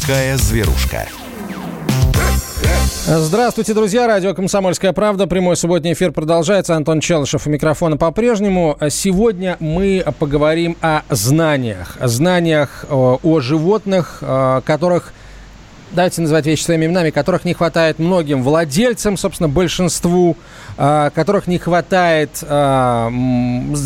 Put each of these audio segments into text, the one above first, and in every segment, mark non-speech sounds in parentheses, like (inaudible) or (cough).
такая зверушка. Здравствуйте, друзья. Радио «Комсомольская правда». Прямой субботний эфир продолжается. Антон Челышев у микрофона по-прежнему. Сегодня мы поговорим о знаниях. О знаниях о животных, которых давайте называть вещи своими именами, которых не хватает многим владельцам, собственно, большинству, э, которых не хватает э,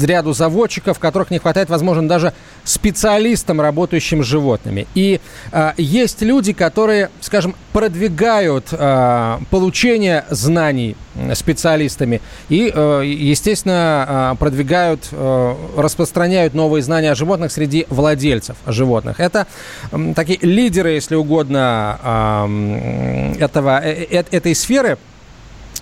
ряду заводчиков, которых не хватает, возможно, даже специалистам, работающим с животными. И э, есть люди, которые, скажем, продвигают э, получение знаний специалистами и, э, естественно, э, продвигают, э, распространяют новые знания о животных среди владельцев животных. Это такие лидеры, если угодно, этого, этой сферы.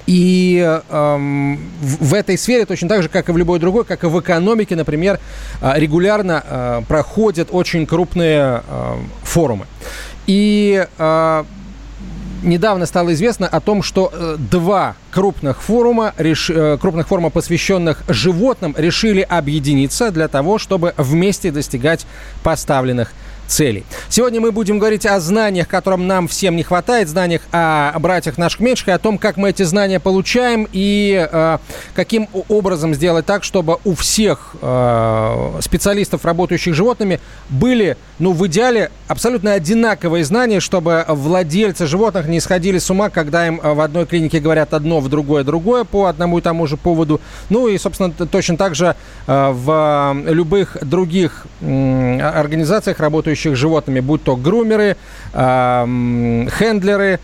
И э, в этой сфере, точно так же, как и в любой другой, как и в экономике, например, регулярно э, проходят очень крупные э, форумы. И э, недавно стало известно о том, что э, два крупных форума, реш... Э, крупных форума, посвященных животным, решили объединиться для того, чтобы вместе достигать поставленных целей. Сегодня мы будем говорить о знаниях, которым нам всем не хватает, знаниях о братьях наших меньших, о том, как мы эти знания получаем и э, каким образом сделать так, чтобы у всех э, специалистов, работающих животными, были, ну, в идеале абсолютно одинаковые знания, чтобы владельцы животных не сходили с ума, когда им в одной клинике говорят одно, в другое другое по одному и тому же поводу. Ну и, собственно, точно так же э, в любых других э, организациях, работающих с животными, будь то грумеры, хендлеры,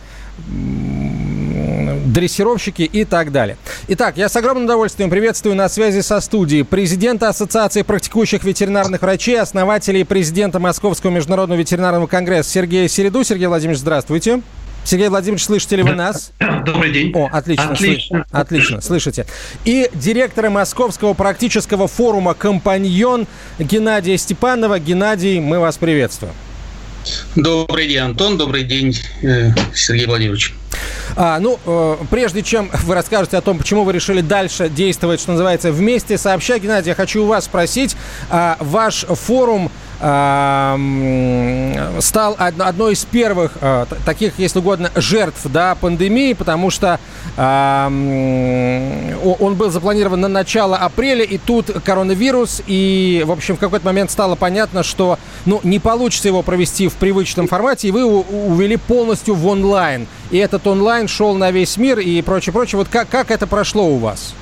дрессировщики и так далее. Итак, я с огромным удовольствием приветствую на связи со студией президента Ассоциации практикующих ветеринарных врачей, основателя и президента Московского международного ветеринарного конгресса Сергея Середу. Сергей Владимирович, здравствуйте. Сергей Владимирович, слышите ли вы нас? (coughs) Добрый день. О, отлично. Отлично. Отлично, слышите. И директора Московского практического форума «Компаньон» Геннадия Степанова. Геннадий, мы вас приветствуем. Добрый день, Антон. Добрый день, э, Сергей Владимирович. А, ну, э, прежде чем вы расскажете о том, почему вы решили дальше действовать, что называется, вместе сообща, Геннадий, я хочу у вас спросить, а, ваш форум стал одной из первых а, таких, если угодно, жертв да, пандемии, потому что он был запланирован на начало апреля, и тут коронавирус, и, в общем, в какой-то момент стало понятно, что ну, не получится его провести в привычном формате, и вы его увели полностью в онлайн. И этот онлайн шел на весь мир и прочее, прочее. Вот как, как это прошло у вас?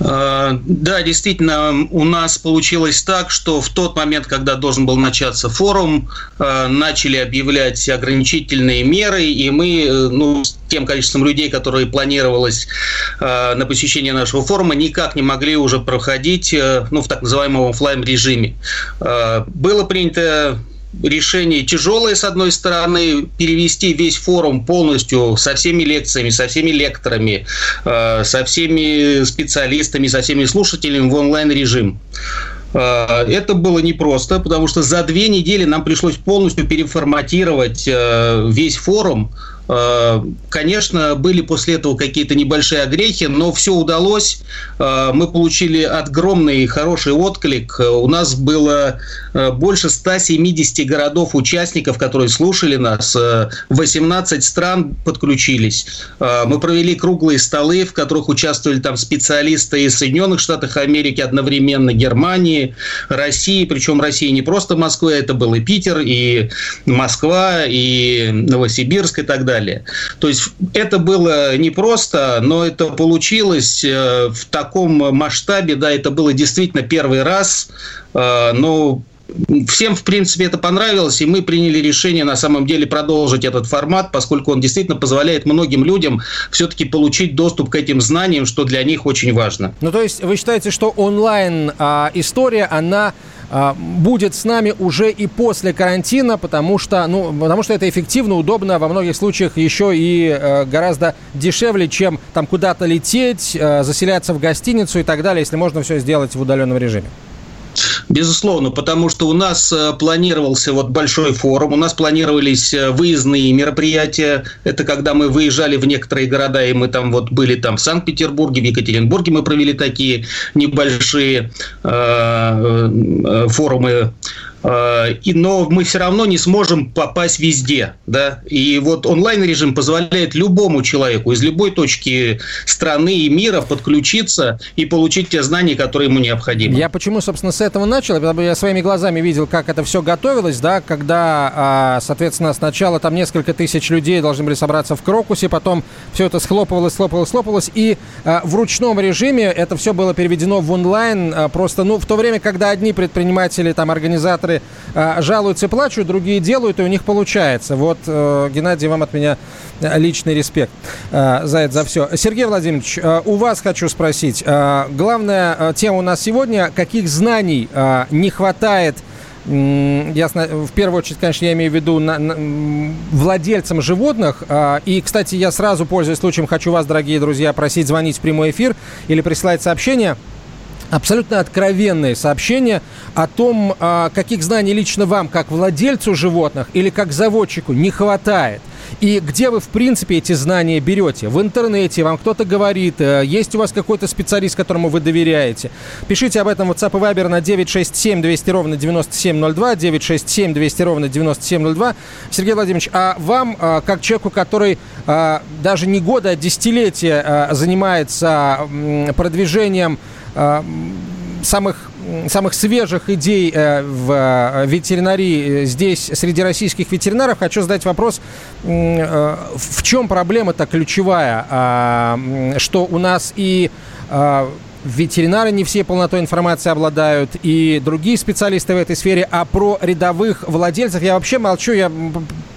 Э, да, действительно, у нас получилось так, что в тот момент, когда должен был начаться форум, э, начали объявлять ограничительные меры, и мы, э, ну, с тем количеством людей, которые планировалось на посещение нашего форума, никак не могли уже проходить ну, в так называемом офлайн режиме. Было принято решение тяжелое, с одной стороны, перевести весь форум полностью со всеми лекциями, со всеми лекторами, э, со всеми специалистами, со всеми слушателями в онлайн-режим. Э, это было непросто, потому что за две недели нам пришлось полностью переформатировать э, весь форум, конечно, были после этого какие-то небольшие огрехи, но все удалось. Э, мы получили огромный хороший отклик. У нас было э, больше 170 городов-участников, которые слушали нас. 18 стран подключились. Мы провели круглые столы, в которых участвовали там специалисты из Соединенных Штатов Америки одновременно, Германии, России. Причем Россия не просто Москва, это был и Питер, и Москва, и Новосибирск и так далее далее. То есть это было непросто, но это получилось э, в таком масштабе, да, это было действительно первый раз, э, но Всем, в принципе, это понравилось, и мы приняли решение на самом деле продолжить этот формат, поскольку он действительно позволяет многим людям все-таки получить доступ к этим знаниям, что для них очень важно. Ну, то есть вы считаете, что онлайн-история, а, она будет с нами уже и после карантина, потому что, ну, потому что это эффективно, удобно, во многих случаях еще и э, гораздо дешевле, чем там куда-то лететь, э, заселяться в гостиницу и так далее, если можно все сделать в удаленном режиме. Безусловно, потому что у нас э, планировался вот большой форум, у нас планировались э, выездные мероприятия. Это когда мы выезжали в некоторые города, и мы там вот были там в Санкт-Петербурге, в Екатеринбурге мы провели такие небольшие э, э, форумы и, но мы все равно не сможем попасть везде. Да? И вот онлайн-режим позволяет любому человеку из любой точки страны и мира подключиться и получить те знания, которые ему необходимы. Я почему, собственно, с этого начал? Потому я своими глазами видел, как это все готовилось, да, когда, а, соответственно, сначала там несколько тысяч людей должны были собраться в Крокусе, потом все это схлопывалось, схлопывалось, схлопывалось, и а, в ручном режиме это все было переведено в онлайн, а, просто, ну, в то время, когда одни предприниматели, там, организаторы организаторы э, жалуются плачут, другие делают, и у них получается. Вот, э, Геннадий, вам от меня личный респект э, за это, за все. Сергей Владимирович, э, у вас хочу спросить. Э, главная тема у нас сегодня, каких знаний э, не хватает Ясно. В первую очередь, конечно, я имею в виду на, на, владельцам животных. И, кстати, я сразу, пользуясь случаем, хочу вас, дорогие друзья, просить звонить в прямой эфир или присылать сообщение абсолютно откровенные сообщения о том, а, каких знаний лично вам, как владельцу животных или как заводчику, не хватает. И где вы, в принципе, эти знания берете? В интернете вам кто-то говорит, э, есть у вас какой-то специалист, которому вы доверяете? Пишите об этом в WhatsApp и Viber на 967 200 ровно 9702, 967 200 ровно 9702. Сергей Владимирович, а вам, а, как человеку, который а, даже не года, а десятилетия занимается продвижением Э, самых самых свежих идей э, в э, ветеринарии здесь среди российских ветеринаров. Хочу задать вопрос, в чем проблема-то ключевая, а, что у нас и ветеринары не все полнотой информации обладают, и другие специалисты в этой сфере, а про рядовых владельцев я вообще молчу, я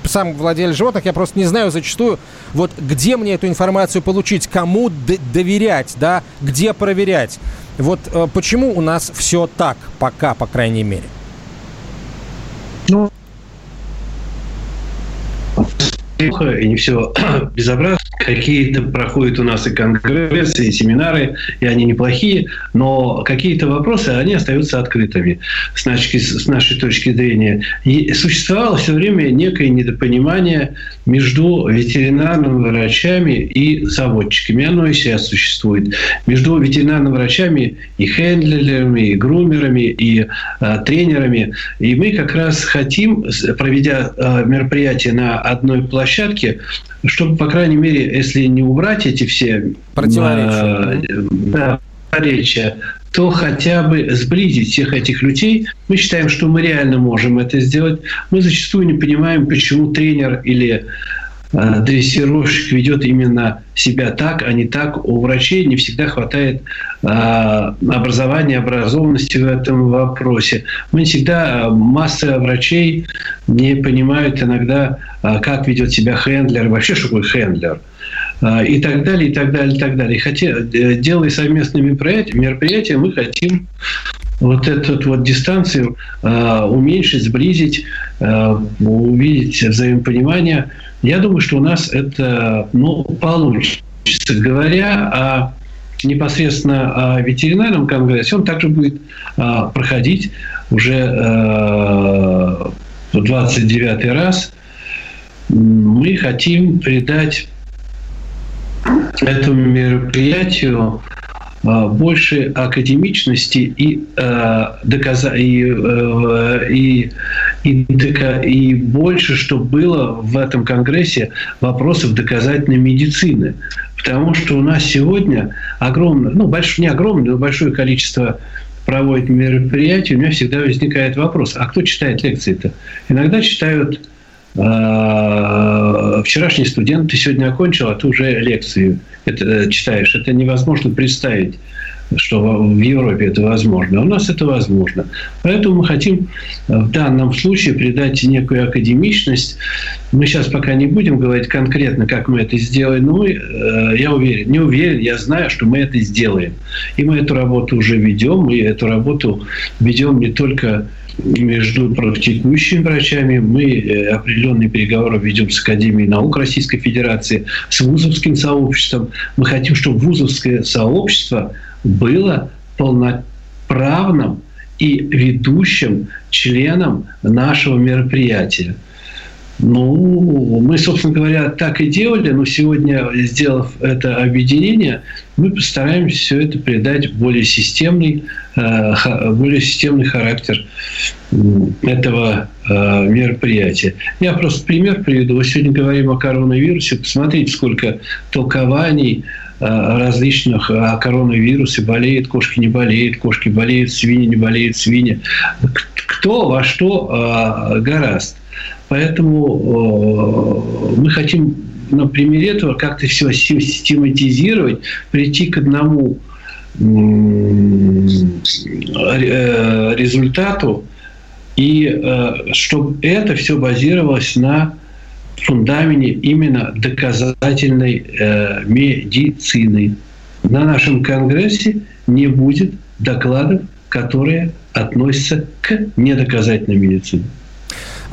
сам владелец животных, я просто не знаю зачастую, вот где мне эту информацию получить, кому доверять, да, где проверять. Вот э, почему у нас все так, пока, по крайней мере? Ну, и не все (clears throat) безобразно. Какие-то проходят у нас и конгрессы, и семинары, и они неплохие, но какие-то вопросы, они остаются открытыми с нашей, с нашей точки зрения. И существовало все время некое недопонимание между ветеринарными врачами и заводчиками. Оно и сейчас существует. Между ветеринарными врачами и хендлерами, и грумерами, и э, тренерами. И мы как раз хотим, проведя э, мероприятие на одной площадке, чтобы, по крайней мере, если не убрать эти все противоречия, э, да, противоречия то хотя бы сблизить всех этих людей. Мы считаем, что мы реально можем это сделать. Мы зачастую не понимаем, почему тренер или э, дрессировщик ведет именно себя так, а не так. У врачей не всегда хватает э, образования, образованности в этом вопросе. Мы всегда, масса врачей не понимают иногда, э, как ведет себя хендлер, вообще что такое хендлер – и так далее, и так далее, и так далее. Хотя, э, делая совместными мероприятия, мы хотим вот эту вот дистанцию э, уменьшить, сблизить, э, увидеть взаимопонимание. Я думаю, что у нас это ну, получится. Говоря о непосредственно о ветеринарном конгрессе, он также будет э, проходить уже э, в 29 раз. Мы хотим придать этому мероприятию а, больше академичности и, э, доказа... и, э, и, и, и больше, что было в этом конгрессе вопросов доказательной медицины. Потому что у нас сегодня огромное, ну, большое, не огромное, но большое количество проводит мероприятий, у меня всегда возникает вопрос, а кто читает лекции-то? Иногда читают а, вчерашний студент, ты сегодня окончил, а ты уже лекции это, э, читаешь. Это невозможно представить что в Европе это возможно. А у нас это возможно. Поэтому мы хотим э, в данном случае придать некую академичность. Мы сейчас пока не будем говорить конкретно, как мы это сделаем, но мы, э, я уверен, не уверен, я знаю, что мы это сделаем. И мы эту работу уже ведем. Мы эту работу ведем не только между практикующими врачами. Мы э, определенные переговоры ведем с Академией наук Российской Федерации, с вузовским сообществом. Мы хотим, чтобы вузовское сообщество было полноправным и ведущим членом нашего мероприятия. Ну, мы, собственно говоря, так и делали, но сегодня, сделав это объединение, мы постараемся все это придать более системный, э, более системный характер этого э, мероприятия. Я просто пример приведу. Мы сегодня говорим о коронавирусе. Посмотрите, сколько толкований э, различных о коронавирусе. Болеет, кошки не болеют, кошки болеют, свиньи не болеют, свиньи. Кто во что гораст. Поэтому мы хотим на примере этого как-то все систематизировать, прийти к одному э, результату, и э, чтобы это все базировалось на фундаменте именно доказательной э, медицины. На нашем конгрессе не будет докладов, которые относятся к недоказательной медицине.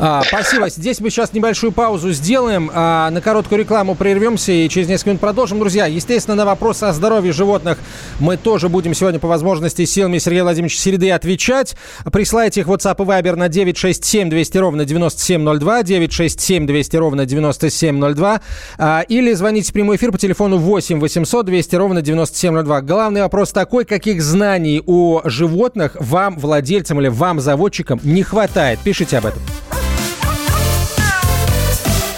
А, спасибо. Здесь мы сейчас небольшую паузу сделаем. А, на короткую рекламу прервемся и через несколько минут продолжим. Друзья, естественно, на вопросы о здоровье животных мы тоже будем сегодня по возможности силами Сергея Владимировича Середы отвечать. Присылайте их в WhatsApp и Viber на 967 200 ровно 9702, 967 200 ровно 9702. А, или звоните в прямой эфир по телефону 8 800 200 ровно 9702. Главный вопрос такой, каких знаний о животных вам, владельцам или вам, заводчикам, не хватает? Пишите об этом.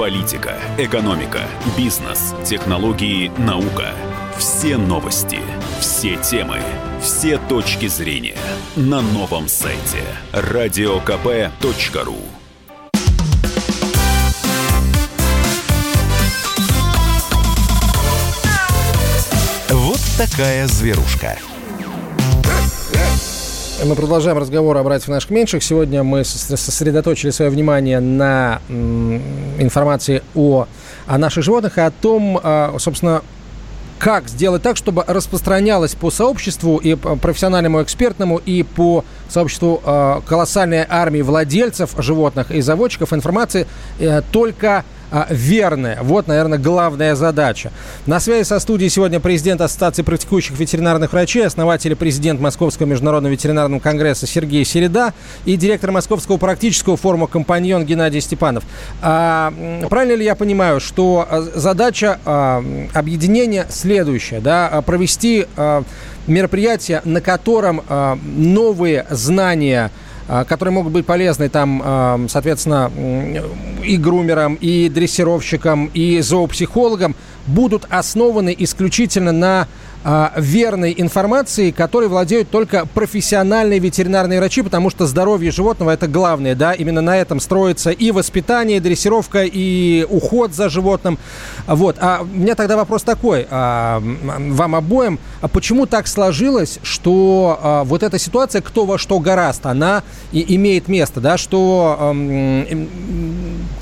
Политика, экономика, бизнес, технологии, наука. Все новости, все темы, все точки зрения на новом сайте радиокп.ру. Вот такая зверушка. Мы продолжаем разговор о братьях наших меньших. Сегодня мы сосредоточили свое внимание на информации о, о наших животных и о том, а, собственно, как сделать так, чтобы распространялось по сообществу и профессиональному экспертному, и по сообществу э, колоссальной армии владельцев животных и заводчиков информации э, только а, верная. Вот, наверное, главная задача. На связи со студией сегодня президент Ассоциации практикующих ветеринарных врачей, основатель и президент Московского международного ветеринарного конгресса Сергей Середа и директор Московского практического форума «Компаньон» Геннадий Степанов. А, правильно ли я понимаю, что а, задача а, объединения следующая, да, провести а, мероприятие, на котором а, новые знания – а, которые могут быть полезны там, а, соответственно, и грумерам, и дрессировщикам, и зоопсихологам, будут основаны исключительно на а, верной информации, которой владеют только профессиональные ветеринарные врачи, потому что здоровье животного это главное, да, именно на этом строится и воспитание, и дрессировка, и уход за животным. Вот. А у меня тогда вопрос такой а, вам обоим. А почему так сложилось, что а, вот эта ситуация, кто во что гораст, она и имеет место, да, что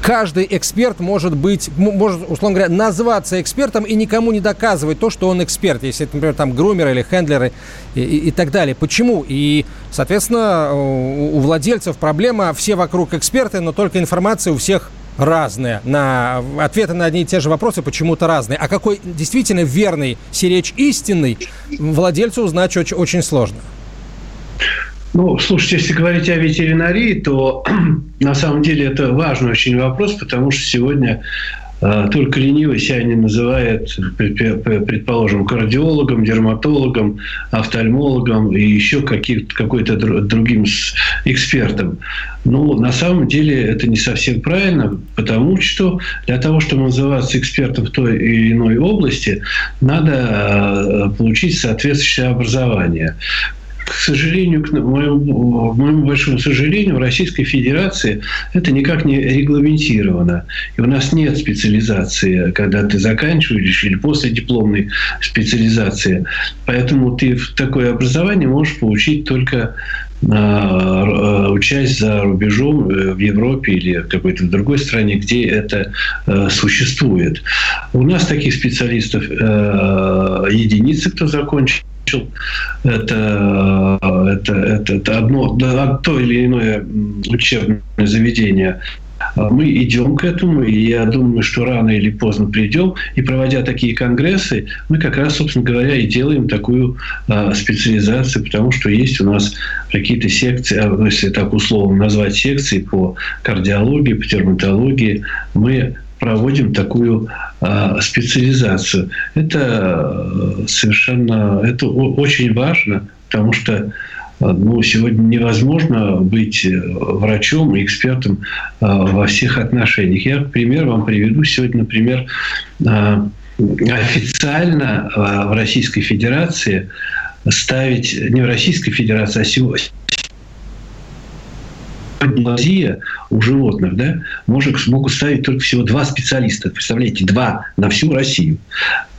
каждый эксперт может быть, может, условно говоря, назваться экспертом и никому не доказывать то, что он эксперт, если это, например, там грумеры или хендлеры и, и, и так далее. Почему? И, соответственно, у, у владельцев проблема, все вокруг эксперты, но только информация у всех разная. На ответы на одни и те же вопросы почему-то разные. А какой действительно верный сиречь истинный, владельцу узнать очень, очень сложно. Ну, слушайте, если говорить о ветеринарии, то (clears throat) на самом деле это важный очень вопрос, потому что сегодня только ленивый себя не называет, предположим, кардиологом, дерматологом, офтальмологом и еще какой-то другим экспертом. Но на самом деле это не совсем правильно, потому что для того, чтобы называться экспертом в той или иной области, надо э, получить соответствующее образование к сожалению, к моему, моему большому сожалению, в Российской Федерации это никак не регламентировано. И у нас нет специализации, когда ты заканчиваешь или после дипломной специализации. Поэтому ты такое образование можешь получить только а, учась за рубежом э, в Европе или какой-то в другой стране, где это э, существует. У нас таких специалистов э, единицы, кто закончил это, это, это, это одно, то или иное учебное заведение а мы идем к этому, и я думаю, что рано или поздно придем. И проводя такие конгрессы, мы как раз, собственно говоря, и делаем такую а, специализацию, потому что есть у нас какие-то секции, а, если так условно назвать секции по кардиологии, по терматологии, мы проводим такую а, специализацию. Это совершенно, это очень важно, потому что ну, сегодня невозможно быть э, врачом и экспертом э, во всех отношениях. Я пример вам приведу. Сегодня, например, э, официально в Российской Федерации ставить, не в Российской Федерации, а Плазия у животных, да, может, могут ставить только всего два специалиста. Представляете, два на всю Россию.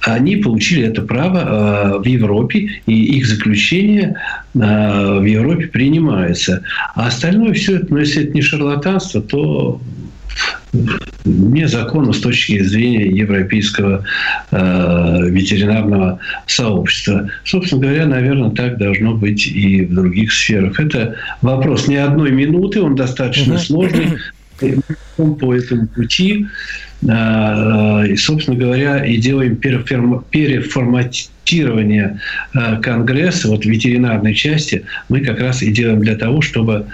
Они получили это право э, в Европе, и их заключение э, в Европе принимается. А остальное все это, ну, если это не шарлатанство, то незаконно с точки зрения европейского э, ветеринарного сообщества. Собственно говоря, наверное, так должно быть и в других сферах. Это вопрос не одной минуты, он достаточно сложный. По этому пути, э, и, собственно говоря, и делаем переформатирование э, Конгресса, вот ветеринарной части, мы как раз и делаем для того, чтобы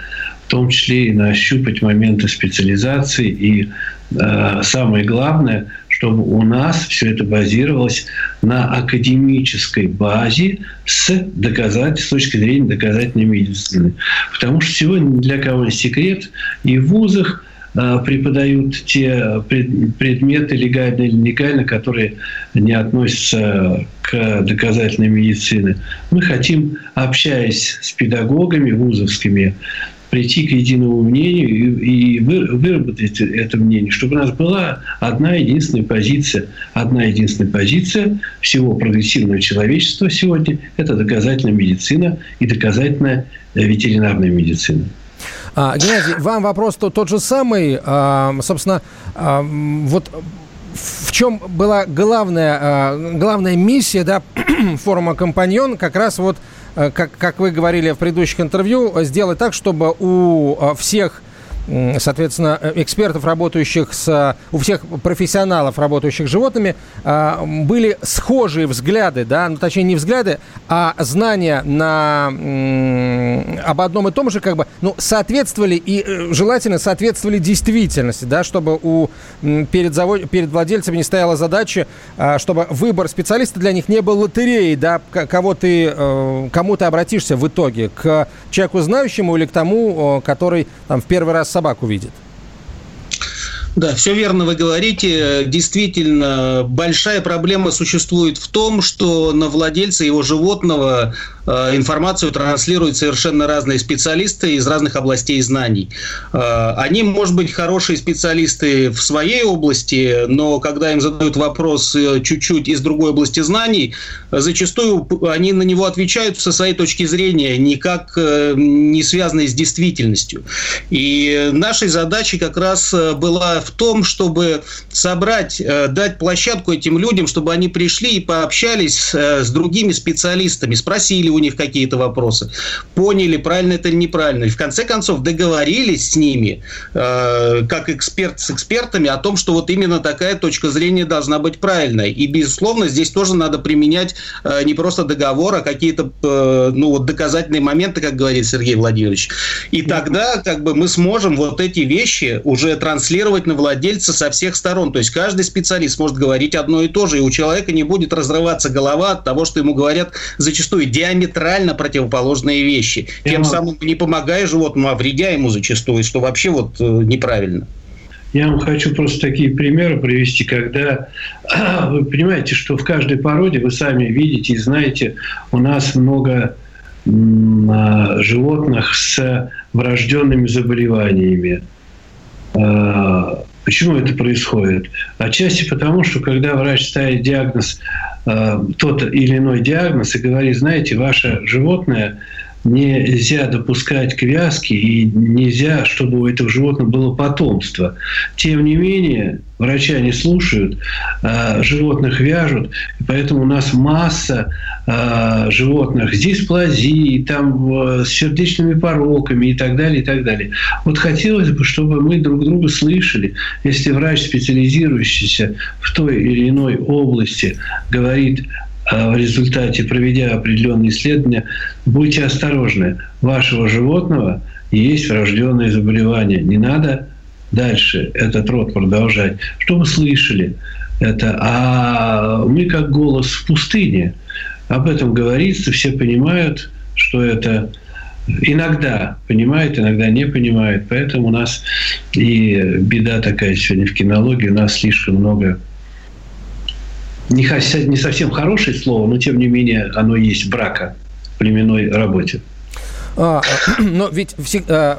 в том числе и нащупать моменты специализации. И э, самое главное, чтобы у нас все это базировалось на академической базе с, доказать, с точки зрения доказательной медицины. Потому что сегодня для кого не секрет, и в вузах э, преподают те предметы легально или нелегально, которые не относятся к доказательной медицине. Мы хотим, общаясь с педагогами вузовскими, прийти к единому мнению и, выработать это мнение, чтобы у нас была одна единственная позиция, одна единственная позиция всего прогрессивного человечества сегодня – это доказательная медицина и доказательная э, ветеринарная медицина. А, Геннадий, вам вопрос тот, тот же самый. А, собственно, а, вот в чем была главная, а, главная миссия да, (clears throat) форума «Компаньон» как раз вот как, как вы говорили в предыдущих интервью, сделать так, чтобы у э, всех соответственно, э, экспертов, работающих с... у всех профессионалов, работающих с животными, а, были схожие взгляды, да, ну, точнее, не взгляды, а знания на... об одном и том же, как бы, ну, соответствовали и э, желательно соответствовали действительности, да, чтобы у... перед, завод... перед владельцами не стояла задача, чтобы выбор специалиста для них не был лотереей, да, кого ты, э, кому ты обратишься в итоге, к человеку знающему или к тому, который там в первый раз собаку видит. Да, все верно вы говорите. Действительно, большая проблема существует в том, что на владельца его животного информацию транслируют совершенно разные специалисты из разных областей знаний. Э, они, может быть, хорошие специалисты в своей области, но когда им задают вопрос э, чуть-чуть из другой области знаний, зачастую они на него отвечают со своей точки зрения, никак не связанной с действительностью. И нашей задачей как раз была в том, чтобы собрать, э, дать площадку этим людям, чтобы они пришли и пообщались э, с другими специалистами, спросили у них какие-то вопросы, поняли, правильно это или неправильно. И в конце концов договорились с ними, э, как эксперт с экспертами, о том, что вот именно такая точка зрения должна быть правильной. И, безусловно, здесь тоже надо применять не просто договор, а какие-то ну, вот доказательные моменты, как говорит Сергей Владимирович. И тогда как бы мы сможем вот эти вещи уже транслировать на владельца со всех сторон. То есть каждый специалист может говорить одно и то же, и у человека не будет разрываться голова от того, что ему говорят зачастую диаметрально противоположные вещи. Тем Я самым не помогая животному, а вредя ему зачастую, что вообще вот э, неправильно. Я вам хочу просто такие примеры привести, когда (clears throat) вы понимаете, что в каждой породе, вы сами видите и знаете, у нас много а, животных с врожденными заболеваниями. А, Почему это происходит? Отчасти потому, что когда врач ставит диагноз, э, тот или иной диагноз, и говорит, знаете, ваше животное нельзя допускать к и нельзя, чтобы у этого животного было потомство. Тем не менее, врача не слушают, а животных вяжут, и поэтому у нас масса а, животных с дисплазией, там, с сердечными пороками и так далее, и так далее. Вот хотелось бы, чтобы мы друг друга слышали. Если врач, специализирующийся в той или иной области, говорит в результате, проведя определенные исследования, будьте осторожны. Вашего животного есть врожденное заболевание. Не надо дальше этот род продолжать. Что вы слышали? Это, а мы как голос в пустыне. Об этом говорится, все понимают, что это иногда понимают, иногда не понимают. Поэтому у нас и беда такая сегодня в кинологии, у нас слишком много не, не совсем хорошее слово, но тем не менее оно есть брака в племенной работе. А, (clears throat) но ведь всегда,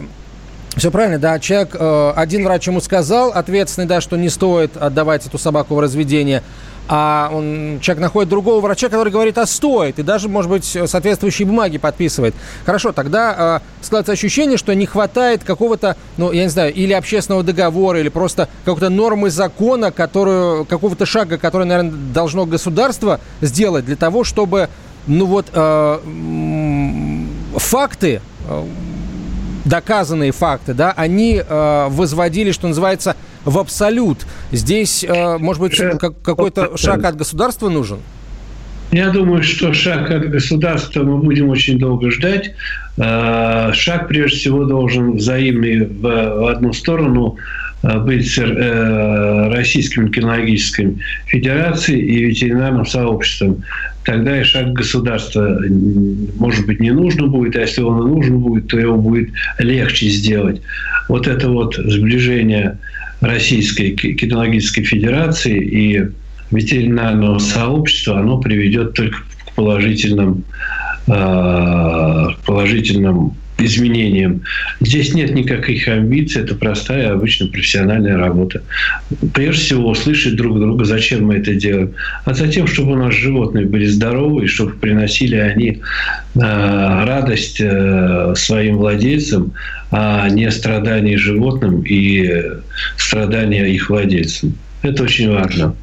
все правильно, да. Человек, э, один врач ему сказал, ответственный, да, что не стоит отдавать эту собаку в разведение а он, человек находит другого врача, который говорит, а стоит, и даже, может быть, соответствующие бумаги подписывает. Хорошо, тогда э, складывается ощущение, что не хватает какого-то, ну, я не знаю, или общественного договора, или просто какой-то нормы закона, которую, какого-то шага, который, наверное, должно государство сделать для того, чтобы, ну вот, э, факты, э, доказанные факты, да, они э, возводили, что называется, в абсолют. Здесь, э, может быть, какой-то шаг от государства нужен? Я думаю, что шаг от государства мы будем очень долго ждать. Э, шаг, прежде всего, должен взаимный в одну сторону э, быть с Российской кинологической федерацией и ветеринарным сообществом. Тогда и шаг государства, может быть, не нужно будет, а если он и нужен будет, то его будет легче сделать. Вот это вот сближение Российской кинологической федерации и ветеринарного сообщества, оно приведет только к положительным, э, положительным изменениям. Здесь нет никаких амбиций, это простая, обычно профессиональная работа. Прежде всего, услышать друг друга, зачем мы это делаем, а затем, чтобы у нас животные были здоровы, и чтобы приносили они э, радость э, своим владельцам, а не страдания животным и страдания их владельцам. Это очень важно.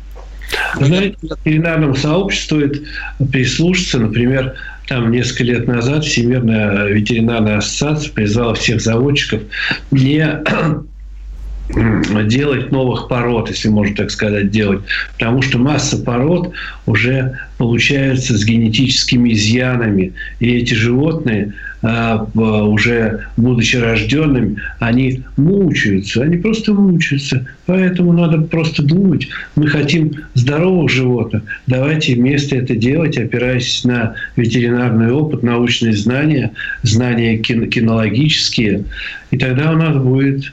Знаете, ветеринарному сообществу стоит прислушаться, например, там несколько лет назад Всемирная ветеринарная ассоциация призвала всех заводчиков не делать новых пород, если можно так сказать, делать. Потому что масса пород уже получается с генетическими изъянами. И эти животные, а, уже будучи рожденными, они мучаются. Они просто мучаются. Поэтому надо просто думать. Мы хотим здоровых животных. Давайте вместе это делать, опираясь на ветеринарный опыт, научные знания, знания кинологические. И тогда у нас будет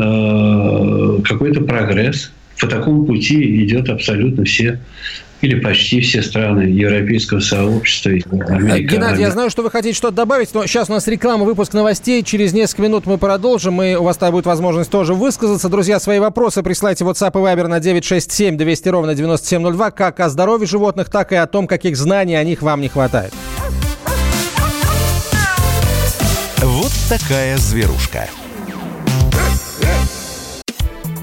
какой-то прогресс. По такому пути идет абсолютно все или почти все страны европейского сообщества. Америка, Геннадий, я знаю, что вы хотите что-то добавить, но сейчас у нас реклама, выпуск новостей. Через несколько минут мы продолжим, и у вас тогда будет возможность тоже высказаться. Друзья, свои вопросы присылайте в WhatsApp и Viber на 967 200 ровно 9702, как о здоровье животных, так и о том, каких знаний о них вам не хватает. Вот такая зверушка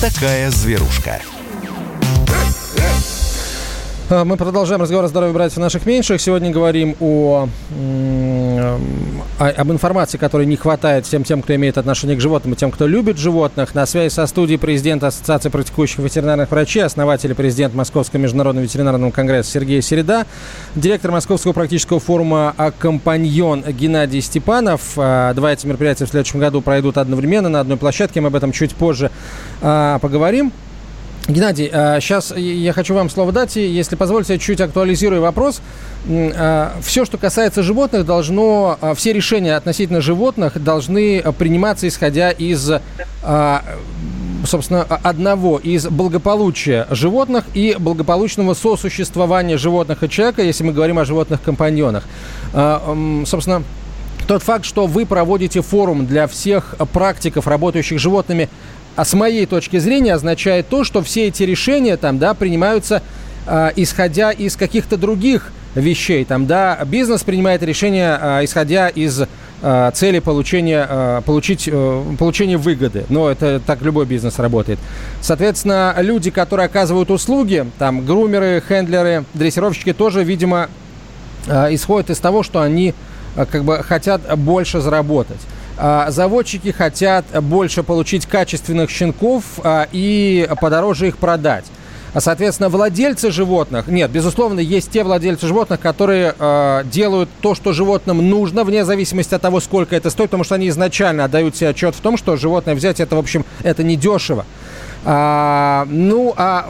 Такая зверушка. А, мы продолжаем разговор о здоровье братьев наших меньших. Сегодня говорим о, о, об информации, которой не хватает всем тем, кто имеет отношение к животным и тем, кто любит животных. На связи со студией президент Ассоциации практикующих ветеринарных врачей, основатель и президент Московского международного ветеринарного конгресса Сергей Середа, директор Московского практического форума «Компаньон» Геннадий Степанов. А, два эти мероприятия в следующем году пройдут одновременно на одной площадке. Мы об этом чуть позже а, поговорим. Геннадий, сейчас я хочу вам слово дать, и, если позволите, я чуть актуализирую вопрос. Все, что касается животных, должно, все решения относительно животных должны приниматься исходя из собственно, одного из благополучия животных и благополучного сосуществования животных и человека, если мы говорим о животных-компаньонах. Собственно, тот факт, что вы проводите форум для всех практиков, работающих с животными, а с моей точки зрения означает то, что все эти решения там, да, принимаются э, исходя из каких-то других вещей. Там, да, бизнес принимает решение, э, исходя из э, цели получения, э, получить, э, получения выгоды. Но это так любой бизнес работает. Соответственно, люди, которые оказывают услуги, там, грумеры, хендлеры, дрессировщики, тоже, видимо, э, исходят из того, что они э, как бы хотят больше заработать. А, заводчики хотят больше получить качественных щенков а, и подороже их продать. А, соответственно, владельцы животных, нет, безусловно, есть те владельцы животных, которые э, делают то, что животным нужно, вне зависимости от того, сколько это стоит, потому что они изначально отдают себе отчет в том, что животное взять, это, в общем, это недешево. А, ну, а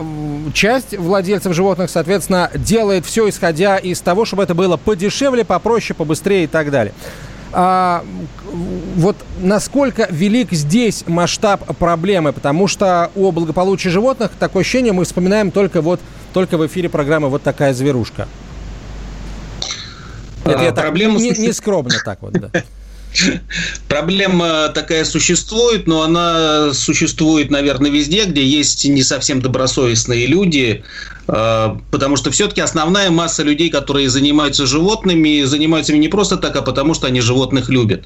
часть владельцев животных, соответственно, делает все, исходя из того, чтобы это было подешевле, попроще, побыстрее и так далее а, вот насколько велик здесь масштаб проблемы, потому что о благополучии животных такое ощущение мы вспоминаем только вот только в эфире программы вот такая зверушка. Это а, я проблема так, не, не скромно так вот, да. (laughs) Проблема такая существует, но она существует, наверное, везде, где есть не совсем добросовестные люди, потому что все-таки основная масса людей, которые занимаются животными, занимаются ими не просто так, а потому что они животных любят.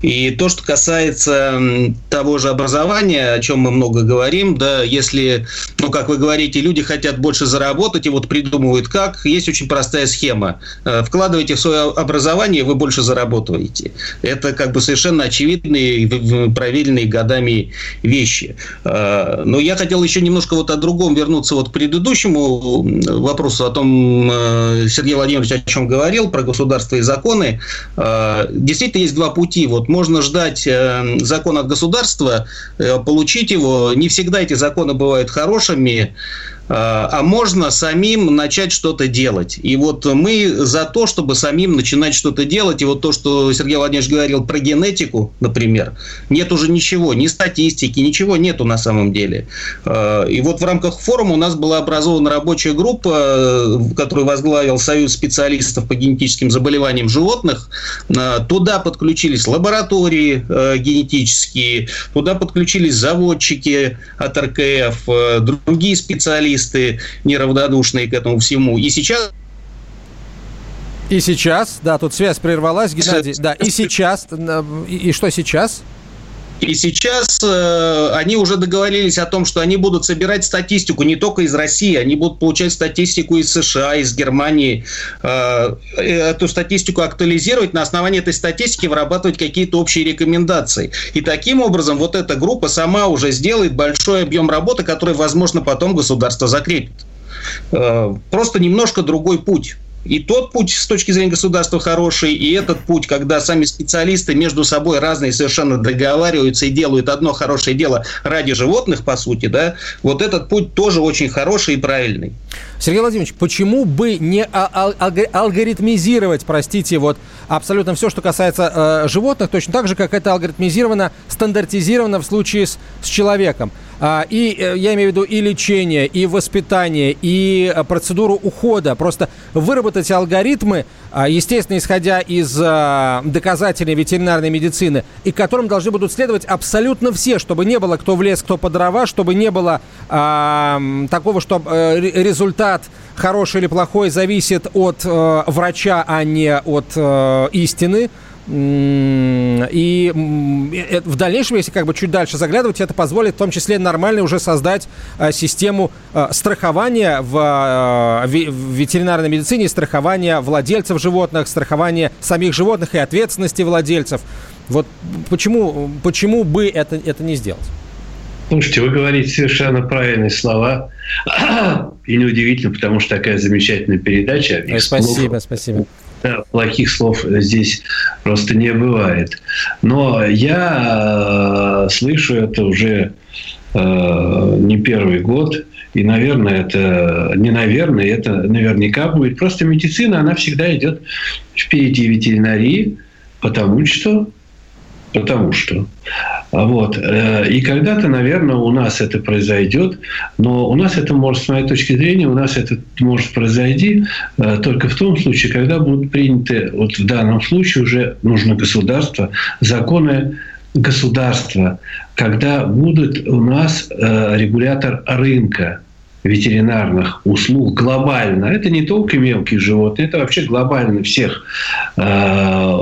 И то, что касается того же образования, о чем мы много говорим, да, если, ну, как вы говорите, люди хотят больше заработать и вот придумывают как, есть очень простая схема. Э, вкладывайте в свое образование, вы больше заработаете. Это как бы совершенно очевидные, правильные годами вещи. Э, но я хотел еще немножко вот о другом вернуться вот к предыдущему вопросу о том, э, Сергей Владимирович о чем говорил, про государство и законы. Э, действительно, есть два пути. Вот можно ждать э, закон от государства, получить его. Не всегда эти законы бывают хорошими. А, а можно самим начать что-то делать. И вот мы за то, чтобы самим начинать что-то делать. И вот то, что Сергей Владимирович говорил про генетику, например, нет уже ничего, ни статистики, ничего нету на самом деле. А, и вот в рамках форума у нас была образована рабочая группа, которую возглавил Союз специалистов по генетическим заболеваниям животных. А, туда подключились лаборатории генетические, туда подключились заводчики от РКФ, другие специалисты журналисты неравнодушные к этому всему. И сейчас и сейчас, да, тут связь прервалась, Геннадий. Да, и сейчас, и, и что сейчас? И сейчас э, они уже договорились о том, что они будут собирать статистику не только из России, они будут получать статистику из США, из Германии, э, эту статистику актуализировать, на основании этой статистики вырабатывать какие-то общие рекомендации. И таким образом вот эта группа сама уже сделает большой объем работы, который, возможно, потом государство закрепит. Э, просто немножко другой путь. И тот путь с точки зрения государства хороший, и этот путь, когда сами специалисты между собой разные совершенно договариваются и делают одно хорошее дело ради животных, по сути, да, вот этот путь тоже очень хороший и правильный. Сергей Владимирович, почему бы не алгоритмизировать, простите, вот абсолютно все, что касается э, животных, точно так же, как это алгоритмизировано, стандартизировано в случае с, с человеком? А, и э, я имею в виду и лечение, и воспитание, и э, процедуру ухода. Просто выработать алгоритмы, а, естественно, исходя из а, доказательной ветеринарной медицины, и которым должны будут следовать абсолютно все, чтобы не было кто в лес, кто по дрова, чтобы не было а, такого, что э, результат хороший или плохой зависит от а, врача, а не от а, истины. И э, в дальнейшем, если как бы чуть дальше заглядывать, это позволит в том числе нормально уже создать э, систему э, страхования в ветеринарной медицине, страхования владельцев животных, страхования самих животных и ответственности владельцев. Вот почему, почему бы это, это не сделать? Слушайте, вы говорите совершенно правильные слова. И неудивительно, потому что такая замечательная передача. Спасибо, спасибо плохих слов здесь просто не бывает. Но я э, слышу это уже э, не первый год, и, наверное, это не наверное, это наверняка будет. Просто медицина, она всегда идет впереди ветеринарии, потому что Потому что. Вот. Э, и когда-то, наверное, у нас это произойдет, но у нас это может, с моей точки зрения, у нас это может произойти э, только в том случае, когда будут приняты, вот в данном случае уже нужно государство, законы государства, когда будет у нас э, регулятор рынка, ветеринарных услуг глобально. Это не только мелкие животные, это вообще глобально всех э, э,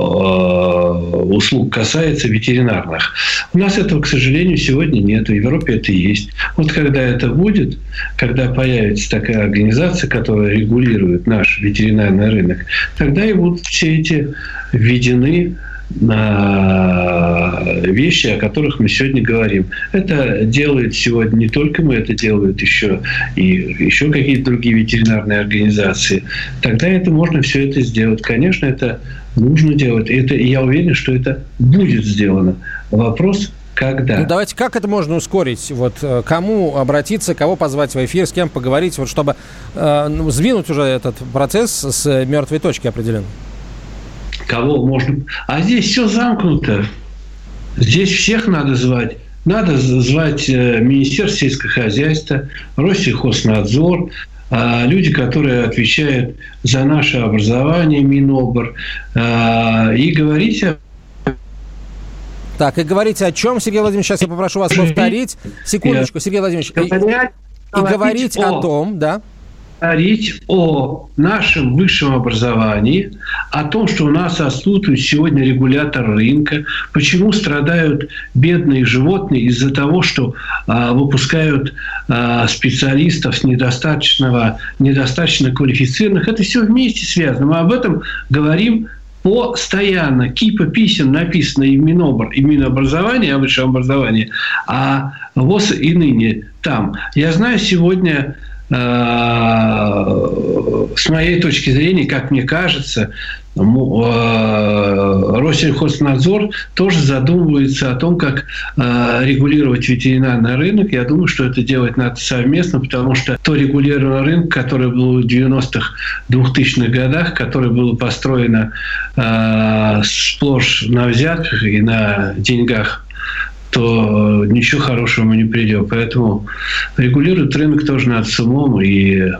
услуг касается ветеринарных. У нас этого, к сожалению, сегодня нет. В Европе это есть. Вот когда это будет, когда появится такая организация, которая регулирует наш ветеринарный рынок, тогда и будут все эти введены вещи, о которых мы сегодня говорим. Это делает сегодня не только мы, это делают еще и еще какие-то другие ветеринарные организации. Тогда это можно все это сделать. Конечно, это нужно делать. Это, я уверен, что это будет сделано. Вопрос когда? Ну, давайте, как это можно ускорить? Вот э, кому обратиться, кого позвать в эфир, с кем поговорить, вот чтобы э, ну, сдвинуть уже этот процесс с мертвой точки определенно? Кого можно... А здесь все замкнуто. Здесь всех надо звать. Надо звать э, Министерство сельского хозяйства, Россельхознадзор, а, люди, которые отвечают за наше образование, Минобр, а, и говорить о так, и говорите о чем, Сергей Владимирович? Сейчас я попрошу вас повторить. Секундочку, Сергей Владимирович. И, и говорить о том, да говорить о нашем высшем образовании, о том, что у нас отсутствует сегодня регулятор рынка, почему страдают бедные животные из-за того, что а, выпускают а, специалистов с недостаточного, недостаточно квалифицированных. Это все вместе связано. Мы об этом говорим постоянно. Кипа писем написано и в Минобр, и Минобразование, о высшем образовании, а ВОЗ и ныне там. Я знаю сегодня Э, с моей точки зрения, как мне кажется, э, Россельхознадзор тоже задумывается о том, как э, регулировать ветеринарный рынок. Я думаю, что это делать надо совместно, потому что то регулированный рынок, который был в 90-х, 2000-х годах, который был построено сплошь на взятках и на деньгах то ничего хорошего мы не придем. Поэтому регулировать рынок тоже надо с умом и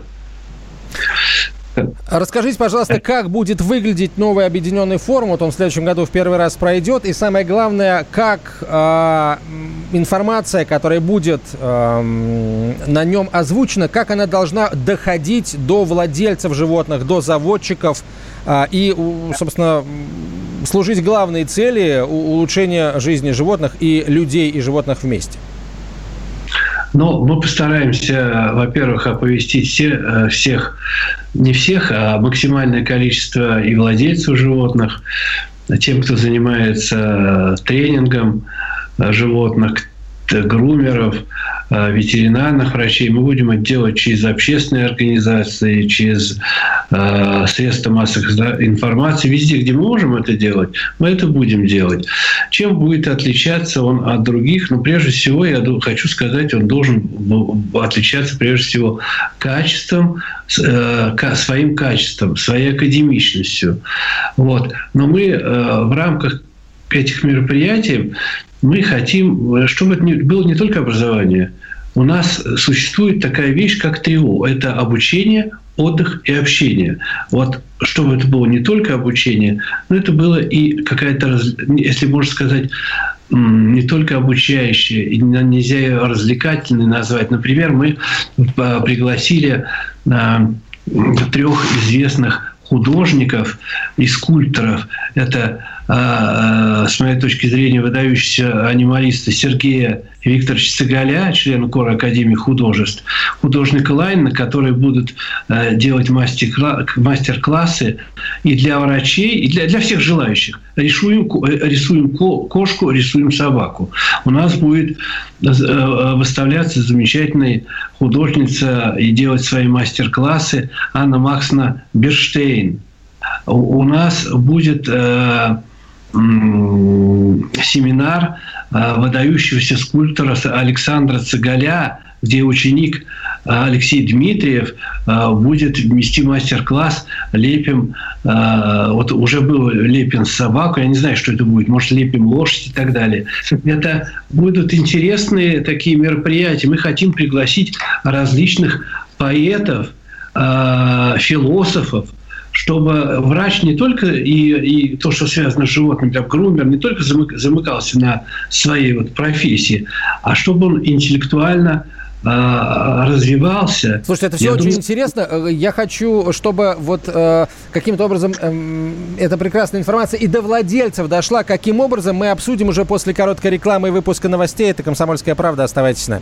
Расскажите, пожалуйста, как будет выглядеть новый объединенный форум? Вот он в следующем году в первый раз пройдет. И самое главное, как э, информация, которая будет э, на нем озвучена, как она должна доходить до владельцев животных, до заводчиков э, и, собственно, служить главной цели улучшения жизни животных и людей и животных вместе? Ну, мы постараемся, во-первых, оповестить все, э, всех, не всех, а максимальное количество и владельцев животных, тем, кто занимается тренингом животных, грумеров, э, ветеринарных врачей. Мы будем это делать через общественные организации, через э, средства массовой информации. Везде, где мы можем это делать, мы это будем делать. Чем будет отличаться он от других? Ну, прежде всего, я хочу сказать, он должен отличаться прежде всего качеством, э, своим качеством, своей академичностью. Вот. Но мы в рамках этих мероприятий мы хотим, чтобы это было не только образование. У нас существует такая вещь, как ТРИО. Это обучение, отдых и общение. Вот чтобы это было не только обучение, но это было и какая-то, если можно сказать, не только обучающая, и нельзя ее развлекательной назвать. Например, мы а, пригласили а, трех известных художников и скульпторов. Это с моей точки зрения, выдающегося анималиста Сергея Викторовича Цыгаля, члена Кора Академии художеств, художника Лайна, которые будут а, делать мастер-классы и для врачей, и для, для всех желающих. Рисуем, рисуем кошку, рисуем собаку. У нас будет выставляться замечательная художница и делать свои мастер-классы Анна Максна Берштейн. У нас будет семинар э, выдающегося скульптора Александра Цыгаля, где ученик Алексей Дмитриев будет вести мастер-класс «Лепим». Вот уже был «Лепим собаку». Я не знаю, что это будет. Может, «Лепим лошадь» и так далее. Это будут интересные такие мероприятия. Мы хотим пригласить различных поэтов, философов, чтобы врач не только и, и то, что связано с животным, там, грумер, не только замыкался на своей вот профессии, а чтобы он интеллектуально а, развивался. Слушайте, это все Я очень думаю... интересно. Э, я хочу, чтобы вот э, каким-то образом э, эта прекрасная информация и до владельцев дошла. Каким образом мы обсудим уже после короткой рекламы и выпуска новостей. Это «Комсомольская правда». Оставайтесь с нами.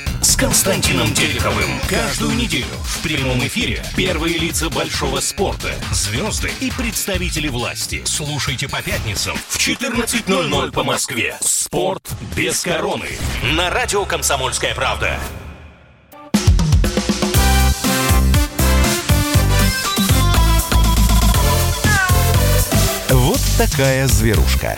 с Константином Тереховым. Каждую неделю в прямом эфире первые лица большого спорта, звезды и представители власти. Слушайте по пятницам в 14.00 по Москве. Спорт без короны. На радио «Комсомольская правда». Вот такая зверушка.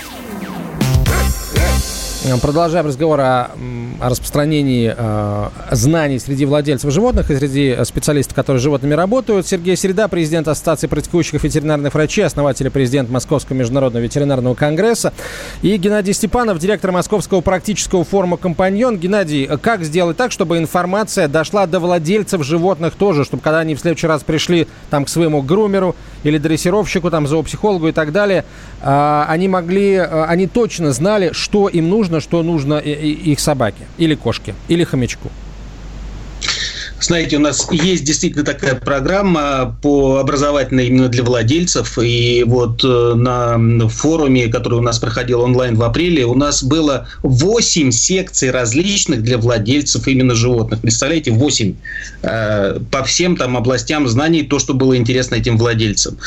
Продолжаем разговор о, о распространении э, знаний среди владельцев животных и среди специалистов, которые с животными работают. Сергей Середа, президент Ассоциации практикующих ветеринарных врачей, основатель и президент Московского международного ветеринарного конгресса. И Геннадий Степанов, директор Московского практического форума «Компаньон». Геннадий, как сделать так, чтобы информация дошла до владельцев животных тоже, чтобы когда они в следующий раз пришли там, к своему грумеру или дрессировщику, там, зоопсихологу и так далее, э, они могли, э, они точно знали, что им нужно нужно, что нужно их собаке или кошке, или хомячку. Знаете, у нас есть действительно такая программа по образовательной именно для владельцев. И вот э, на форуме, который у нас проходил онлайн в апреле, у нас было 8 секций различных для владельцев именно животных. Представляете, 8 э, по всем там областям знаний, то, что было интересно этим владельцам.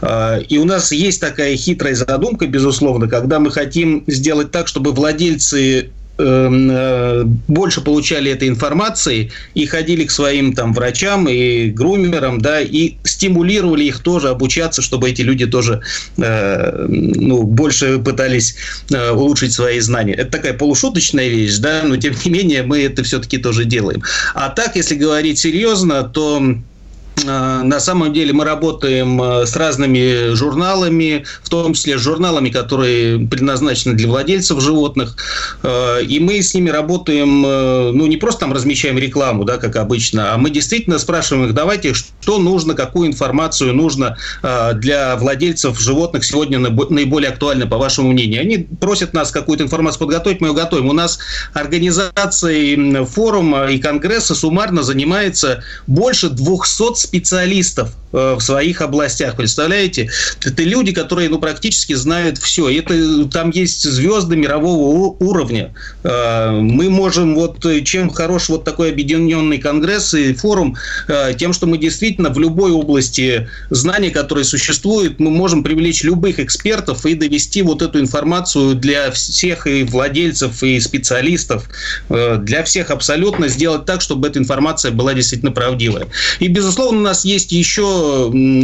Э, и у нас есть такая хитрая задумка, безусловно, когда мы хотим сделать так, чтобы владельцы больше получали этой информации и ходили к своим там врачам и грумерам, да, и стимулировали их тоже обучаться, чтобы эти люди тоже э, ну, больше пытались э, улучшить свои знания. Это такая полушуточная вещь, да, но тем не менее мы это все-таки тоже делаем. А так, если говорить серьезно, то Э, на самом деле мы работаем э, с разными журналами, в том числе с журналами, которые предназначены для владельцев животных. Э, и мы с ними работаем, ну, не просто там размещаем рекламу, да, как обычно, а мы действительно спрашиваем их, давайте, что нужно, какую информацию нужно для владельцев животных сегодня наиболее актуально, по вашему мнению. Они просят нас какую-то информацию подготовить, мы ее готовим. У нас организацией форума и конгресса суммарно занимается больше 200 специалистов в своих областях. Представляете? Это люди, которые ну, практически знают все. Это, там есть звезды мирового уровня. Э, мы можем, вот чем хорош вот такой объединенный конгресс и форум, э, тем, что мы действительно в любой области знаний, которые существуют, мы можем привлечь любых экспертов и довести вот эту информацию для всех и владельцев, и специалистов, для всех абсолютно сделать так, чтобы эта информация была действительно правдивая. И, безусловно, у нас есть еще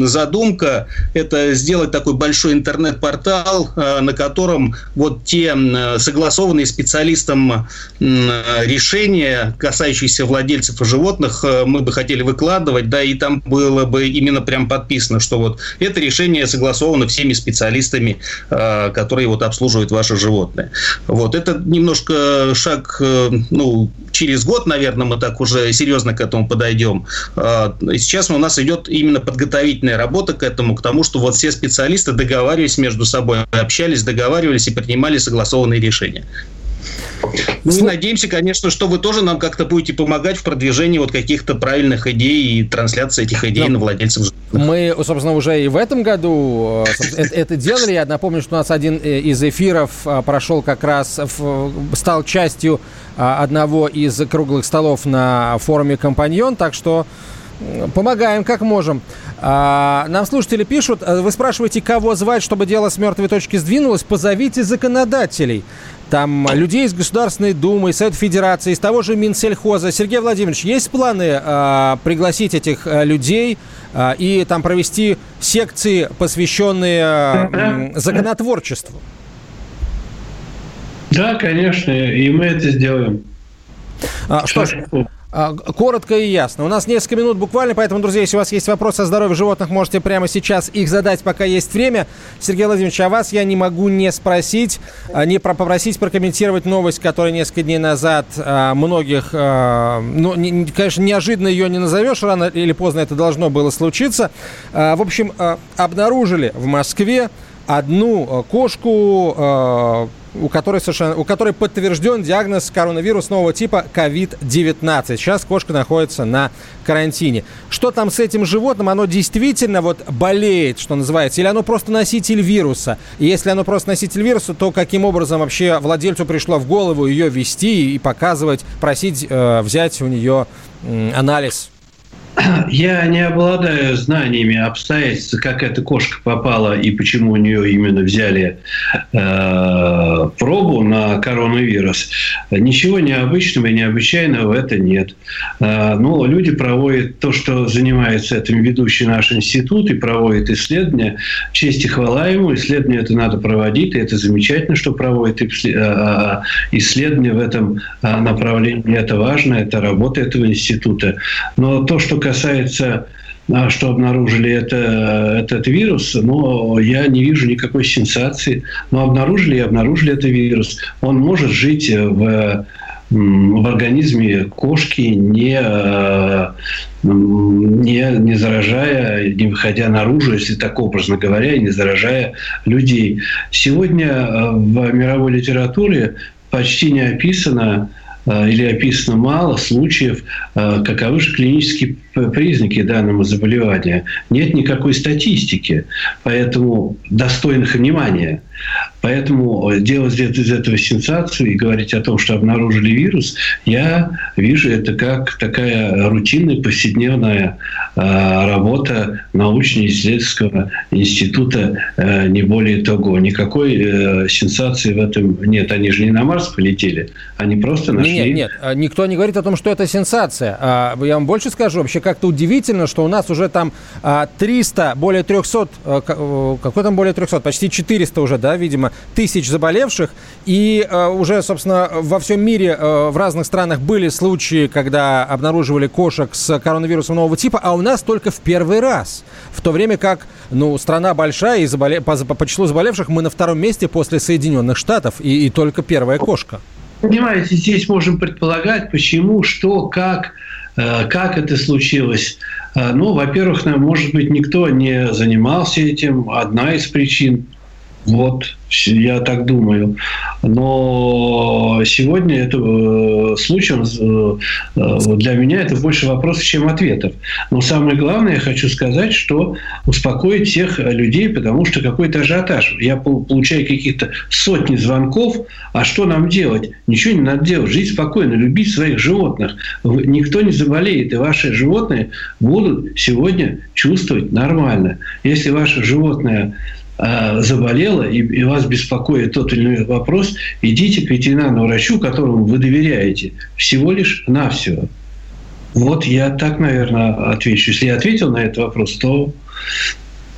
задумка, это сделать такой большой интернет-портал, э, на котором вот те согласованные специалистом решения, касающиеся владельцев и животных, э, мы бы хотели выкладывать, да, и там было бы именно прям подписано, что вот это решение согласовано всеми специалистами, э, которые вот обслуживают ваши животные. Вот, это немножко шаг, ну, через год, наверное, мы так уже серьезно к этому подойдем. Сейчас у нас идет именно подготовительная работа к этому, к тому, что вот все специалисты договаривались между собой, общались, договаривались и принимали согласованные решения. Ну и надеемся, конечно, что вы тоже нам как-то будете помогать в продвижении вот каких-то правильных идей и трансляции этих идей Да. на владельцев животных. Мы, собственно, уже и в этом году э, это, делали. Я напомню, что у нас один э, из эфиров э, прошел как раз, стал частью одного из круглых столов на форуме «Компаньон», так что помогаем как можем. А, Нам слушатели пишут, э, вы спрашиваете, кого звать, чтобы дело с мертвой точки сдвинулось, позовите законодателей. Там людей из Государственной Думы, из Совета Федерации, из того же Минсельхоза. Сергей Владимирович, есть планы э, пригласить этих э, людей э, и там провести секции, посвященные м, законотворчеству? Да, конечно, и мы это сделаем. А, что ж, а, коротко и ясно. У нас несколько минут буквально, поэтому, друзья, если у вас есть вопросы о здоровье животных, можете прямо сейчас их задать, пока есть время. Сергей Владимирович, а вас я не могу не спросить, а, не про- попросить прокомментировать новость, которая несколько дней назад а, многих, а, ну, не- не- конечно, неожиданно ее не назовешь, рано или поздно это должно было случиться. А, В общем, а, обнаружили в Москве одну а, кошку, а, у которой, совершенно, у которой подтвержден диагноз коронавирус нового типа COVID-19. Сейчас кошка находится на карантине. Что там с этим животным? Оно действительно вот болеет, что называется, или оно просто носитель вируса? И если оно просто носитель вируса, то каким образом вообще владельцу пришло в голову ее вести и показывать, просить э, взять у нее м, анализ? (clears throat) Я не обладаю знаниями обстоятельств, как эта кошка попала и почему у нее именно взяли э, пробу на коронавирус. Ничего необычного и необычайного в это нет. Э, но люди проводят то, что занимается этим ведущий наш институт и проводит исследования. Честь и хвала ему. Исследования это надо проводить, и это замечательно, что проводит иссле- э, исследования в этом э, направлении. Это важно, это работа этого института. Но то, что касается а, что обнаружили это, этот вирус, но я не вижу никакой сенсации. Но обнаружили и обнаружили этот вирус. Он может жить в в организме кошки, не, м, не, не заражая, не выходя наружу, если так образно говоря, и не заражая людей. Сегодня э, в мировой литературе почти не описано или описано мало случаев, каковы же клинические признаки данного заболевания. Нет никакой статистики, поэтому достойных внимания. Поэтому делать из этого сенсацию и говорить о том, что обнаружили вирус, я вижу это как такая рутинная, повседневная э, работа научно-исследовательского института, э, не более того. Никакой э, сенсации в этом нет. Они же не на Марс полетели, они просто нашли... Нет, нет, а, никто не говорит о том, что это сенсация. А, Я вам больше скажу, вообще как-то удивительно, что у нас уже там а, 300, более 300, э, э, какой там более 300, почти 400 уже, да, видимо, тысяч заболевших. И э, уже, собственно, во всем мире, в разных странах были случаи, когда обнаруживали кошек с коронавирусом нового типа, а у нас только в первый раз. В то время как, ну, страна большая, и заболе... по, по числу заболевших мы на втором месте после Соединенных Штатов, и, и только первая кошка. Понимаете, здесь можем предполагать, почему, что, как, как это случилось. Э, Ну, во-первых, может быть, никто не занимался этим. Одна из причин. Вот, я так думаю. Но сегодня это э, случай, э, э, для меня это больше вопросов, чем ответов. Но самое главное, я хочу сказать, что успокоить всех людей, потому что какой-то ажиотаж. Я пол- получаю каких-то сотни звонков, а что нам делать? Ничего не надо делать. Жить спокойно, любить своих животных. Никто не заболеет, и ваши животные будут сегодня чувствовать нормально. Если ваше животное э, заболело и, и вас беспокоит тот или иной вопрос, идите к ветеринарному врачу, которому вы доверяете. Всего лишь навсего. Вот я так, наверное, отвечу. Если я ответил на этот вопрос, то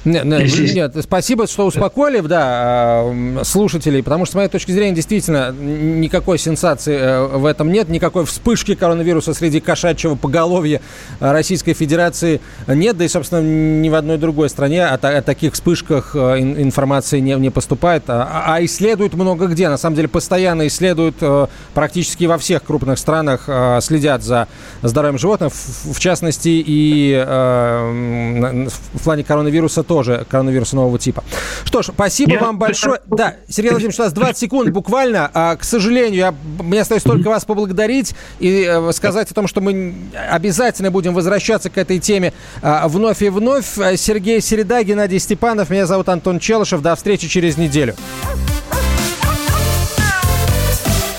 Нет, нет, Если- нет, спасибо, что успокоили, да, слушателей, потому что, с моей точки зрения, действительно, никакой сенсации э, в этом нет, никакой вспышки коронавируса среди кошачьего поголовья Российской Федерации нет, да и, собственно, ни в одной другой стране о, о таких вспышках э, ин- информации не, не поступает, а, а исследуют много где, на самом деле, постоянно исследуют э, практически во всех крупных странах, следят за здоровьем животных, в, в частности, и в плане коронавируса тоже тоже коронавируса нового типа. Что ж, спасибо я... вам большое. Да, Сергей Владимирович, у нас 20 секунд буквально. А, к сожалению, я, мне остается только вас поблагодарить и э, сказать о том, что мы обязательно будем возвращаться к этой теме а, вновь и вновь. Сергей Середа, Геннадий Степанов, меня зовут Антон Челышев. До встречи через неделю.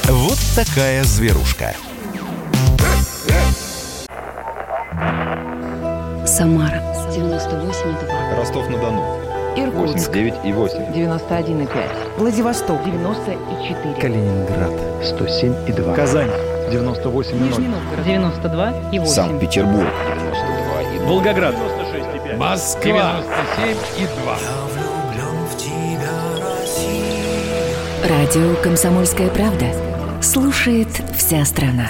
Вот такая зверушка. Самара 98,2. Ростов-на-Дону. Иркутск. 89 и 8. 91,5. Владивосток. 94. Калининград. 107 и 2. Казань. 98 Нижний Новгород. 92 и 8. Санкт-Петербург. 92 и 2. Волгоград. 96 и 5. Москва. 97 и 2. Радио «Комсомольская правда». Слушает вся страна.